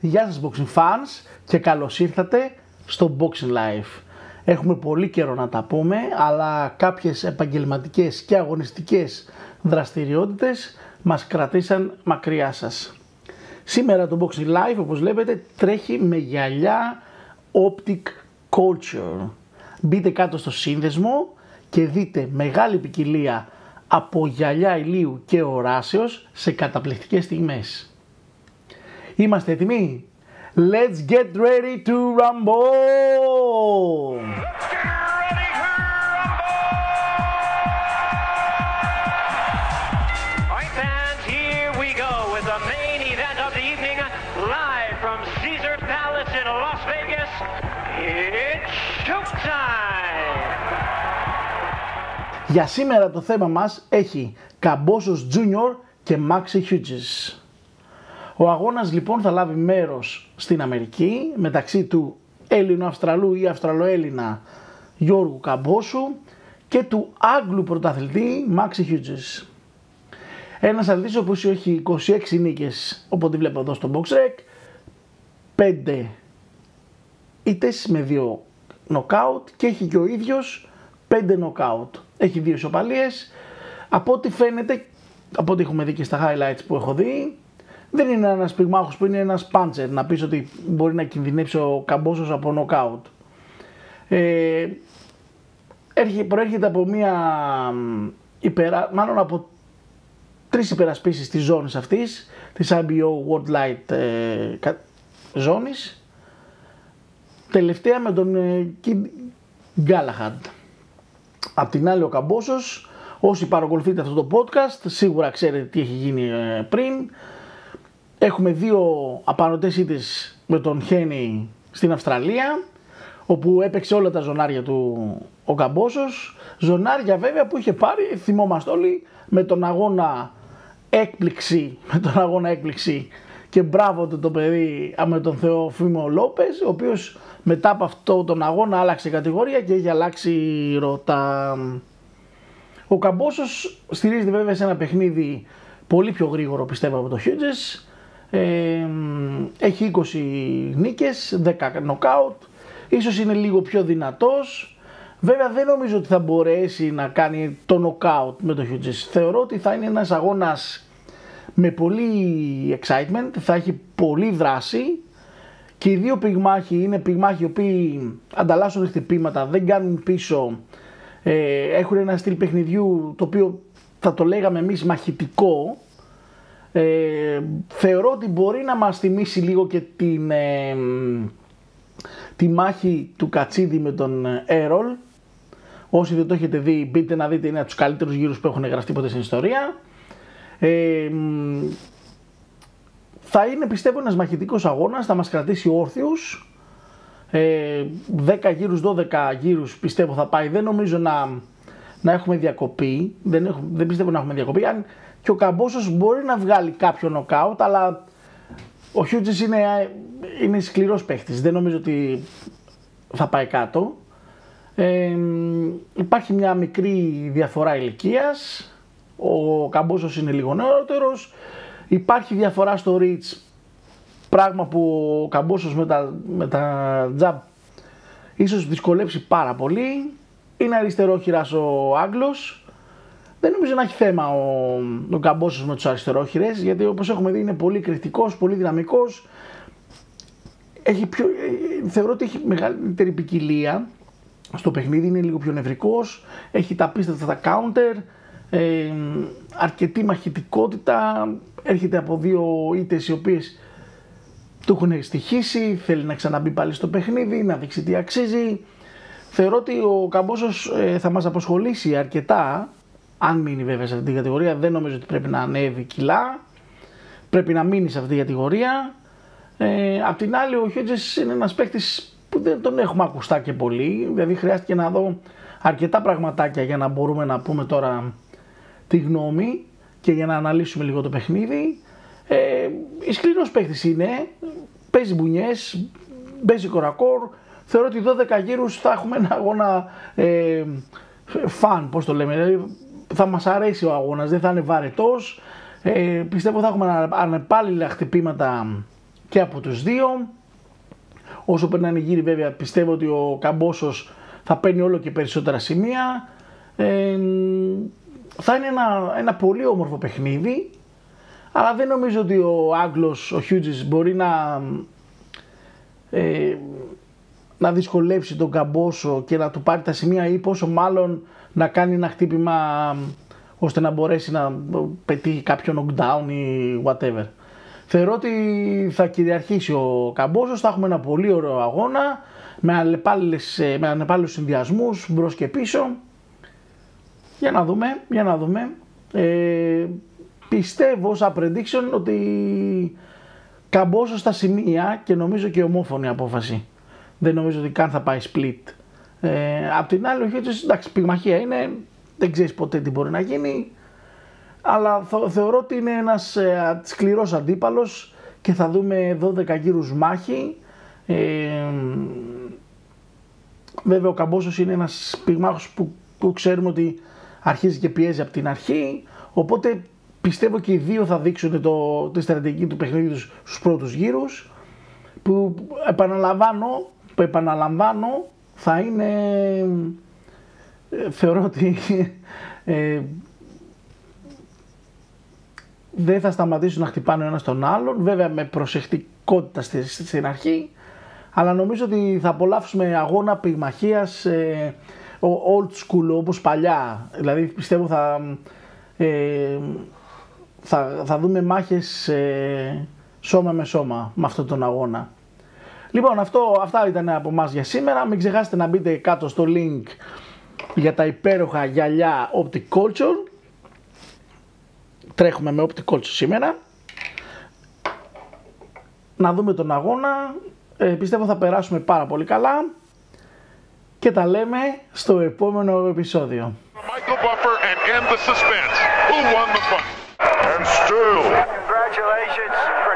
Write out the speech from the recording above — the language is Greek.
Γεια σας Boxing Fans και καλώς ήρθατε στο Boxing Life. Έχουμε πολύ καιρό να τα πούμε, αλλά κάποιες επαγγελματικές και αγωνιστικές δραστηριότητες μας κρατήσαν μακριά σας. Σήμερα το Boxing Live, όπως βλέπετε, τρέχει με γυαλιά Optic Culture. Μπείτε κάτω στο σύνδεσμο και δείτε μεγάλη ποικιλία από γυαλιά ηλίου και οράσεως σε καταπληκτικές στιγμές. Είμαστε έτοιμοι? Let's get ready to rumble! Alright, fans, here we go with the main event of the evening, live from Caesar Palace in Las Vegas. It's showtime! Για σήμερα το θέμα μας έχει Καμπόσος Junior και Maxi Hughes. Ο αγώνας λοιπόν θα λάβει μέρος στην Αμερική μεταξύ του Έλληνο-Αυστραλού ή Αυστραλοέλληνα Γιώργου Καμπόσου και του Άγγλου πρωταθλητή Maxi Hughes. Ένας αθλητής ο οποίος έχει 26 νίκες, όποτε βλέπω εδώ στο BoxRec, 5 ήτες με 2 νοκάουτ και έχει και ο ίδιος 5 νοκάουτ. Έχει δύο ισοπαλίες. Από ό,τι φαίνεται, από ό,τι έχουμε δει και στα highlights που έχω δει, δεν είναι ένας πυγμάχος που είναι ένας πάντσερ, να πεις ότι μπορεί να κινδυνεύσει ο Καμπόσος από νοκάουτ. Ε, έρχε- προέρχεται από μια μ, υπερα, μάλλον από τρεις υπερασπίσεις της ζώνης αυτής, της IBO World Light ε, κα- ζώνης. Τελευταία με τον ε, Kid Galahad. Απ' την άλλη ο Καμπόσος, όσοι παρακολουθείτε αυτό το podcast, σίγουρα ξέρετε τι έχει γίνει ε, πριν. Έχουμε δύο απανωτές ήττες με τον Χένι στην Αυστραλία, όπου έπαιξε όλα τα ζωνάρια του ο Καμπόσος. Ζωνάρια βέβαια που είχε πάρει, θυμόμαστε όλοι, με τον αγώνα έκπληξη, με τον αγώνα έκπληξη και μπράβο του το παιδί α, με τον Θεόφημο Λόπες, ο οποίος μετά από αυτό τον αγώνα άλλαξε κατηγορία και έχει αλλάξει ρωτά. Ο Καμπόσος στηρίζεται βέβαια σε ένα παιχνίδι πολύ πιο γρήγορο πιστεύω από το Hughes. Ε, έχει 20 νίκες, 10 νοκάουτ. Ίσως είναι λίγο πιο δυνατός. Βέβαια δεν νομίζω ότι θα μπορέσει να κάνει το νοκάουτ με το Hughes. Θεωρώ ότι θα είναι ένας αγώνας με πολύ excitement, θα έχει πολύ δράση και οι δύο πυγμάχοι είναι πυγμάχοι οι οποίοι ανταλλάσσουν χτυπήματα, δεν κάνουν πίσω, ε, έχουν ένα στυλ παιχνιδιού το οποίο θα το λέγαμε εμείς μαχητικό. Ε, θεωρώ ότι μπορεί να μας θυμίσει λίγο και την, ε, τη μάχη του Κατσίδη με τον Έρολ. Όσοι δεν το έχετε δει, μπείτε να δείτε, είναι από τους καλύτερους γύρους που έχουν γραφτεί ποτέ στην ιστορία. Ε, μ, θα είναι πιστεύω ένας μαχητικός αγώνας, θα μας κρατήσει όρθιους. Ε, 10 γύρους, 12 γύρους πιστεύω θα πάει. Δεν νομίζω να, να έχουμε διακοπή. Δεν, έχω, δεν πιστεύω να έχουμε διακοπή. Αν και ο Καμπόσος μπορεί να βγάλει κάποιο νοκάουτ, αλλά ο Χιούτζης είναι, είναι σκληρός παίχτης. Δεν νομίζω ότι θα πάει κάτω. Ε, μ, υπάρχει μια μικρή διαφορά ηλικίας. Ο Καμπόσος είναι λίγο νεότερος. Υπάρχει διαφορά στο reach. Πράγμα που ο Καμπόσος με τα, με τα jab ίσως δυσκολέψει πάρα πολύ. Είναι αριστερόχειρας ο Άγγλος. Δεν νομίζω να έχει θέμα ο, ο Καμπόσος με τους αριστερόχειρες, γιατί όπως έχουμε δει είναι πολύ κριτικός, πολύ δυναμικός. Έχει πιο, ε, θεωρώ ότι έχει μεγαλύτερη ποικιλία στο παιχνίδι, είναι λίγο πιο νευρικός, έχει τα πίστευτα τα counter, ε, αρκετή μαχητικότητα, έρχεται από δύο ήττες οι οποίες του έχουν στοιχήσει, θέλει να ξαναμπεί πάλι στο παιχνίδι, να δείξει τι αξίζει. Θεωρώ ότι ο Καμπόσος ε, θα μας αποσχολήσει αρκετά, αν μείνει βέβαια σε αυτή την κατηγορία, δεν νομίζω ότι πρέπει να ανέβει κιλά, πρέπει να μείνει σε αυτή την κατηγορία. Ε, απ' την άλλη ο Χιότζες είναι ένας παίκτης που δεν τον έχουμε ακουστά και πολύ, δηλαδή χρειάστηκε να δω αρκετά πραγματάκια για να μπορούμε να πούμε τώρα τη γνώμη και για να αναλύσουμε λίγο το παιχνίδι. Ε, η σκληρός παίκτης είναι, παίζει μπουνιές, παίζει κορακόρ. Θεωρώ ότι 12 γύρους θα έχουμε ένα αγώνα ε, φαν, πώς το λέμε. Δηλαδή, θα μας αρέσει ο αγώνας, δεν θα είναι βαρετός. Ε, πιστεύω θα έχουμε ανα- ανεπάλληλα χτυπήματα και από τους δύο. Όσο περνάνε οι γύροι βέβαια πιστεύω ότι ο Καμπόσος θα παίρνει όλο και περισσότερα σημεία. Ε, θα είναι ένα, ένα πολύ όμορφο παιχνίδι αλλά δεν νομίζω ότι ο Άγγλος, ο Χιούτζης μπορεί να, ε, να δυσκολεύσει τον Καμπόσο και να του πάρει τα σημεία ή πόσο μάλλον να κάνει ένα χτύπημα ώστε να μπορέσει να πετύχει κάποιο knockdown ή whatever. Θεωρώ ότι θα κυριαρχήσει ο Καμπόσος, θα έχουμε ένα πολύ ωραίο αγώνα με, με ανεπάλληλους συνδυασμούς μπρος και πίσω. Για να δούμε, για να δούμε. Ε, πιστεύω σαν prediction ότι καμπόσο στα σημεία και νομίζω και ομόφωνη απόφαση. Δεν νομίζω ότι καν θα πάει split. Ε, απ' την άλλη, ο Χίτσος, εντάξει, πυγμαχία είναι, δεν ξέρεις ποτέ τι μπορεί να γίνει. Αλλά θεωρώ ότι είναι ένας ε, σκληρός αντίπαλος και θα δούμε 12 γύρους μάχη. Ε, βέβαια ο Καμπόσος είναι ένας πυγμάχος που, που ξέρουμε ότι αρχίζει και πιέζει από την αρχή. Οπότε πιστεύω και οι δύο θα δείξουν το, τη στρατηγική του παιχνίδι τους στους πρώτους γύρους που επαναλαμβάνω, που επαναλαμβάνω θα είναι ε, θεωρώ ότι ε, δεν θα σταματήσουν να χτυπάνε ο ένας τον άλλον βέβαια με προσεκτικότητα στην αρχή αλλά νομίζω ότι θα απολαύσουμε αγώνα πυγμαχίας ε, old school όπως παλιά δηλαδή πιστεύω θα ε, θα, θα δούμε μάχες ε, σώμα με σώμα με αυτόν τον αγώνα. Λοιπόν, αυτό, αυτά ήταν από εμά για σήμερα. Μην ξεχάσετε να μπείτε κάτω στο link για τα υπέροχα γυαλιά Opticulture. Τρέχουμε με Opticulture σήμερα. Να δούμε τον αγώνα. Ε, πιστεύω θα περάσουμε πάρα πολύ καλά. Και τα λέμε στο επόμενο επεισόδιο. And still. Congratulations, Fernando.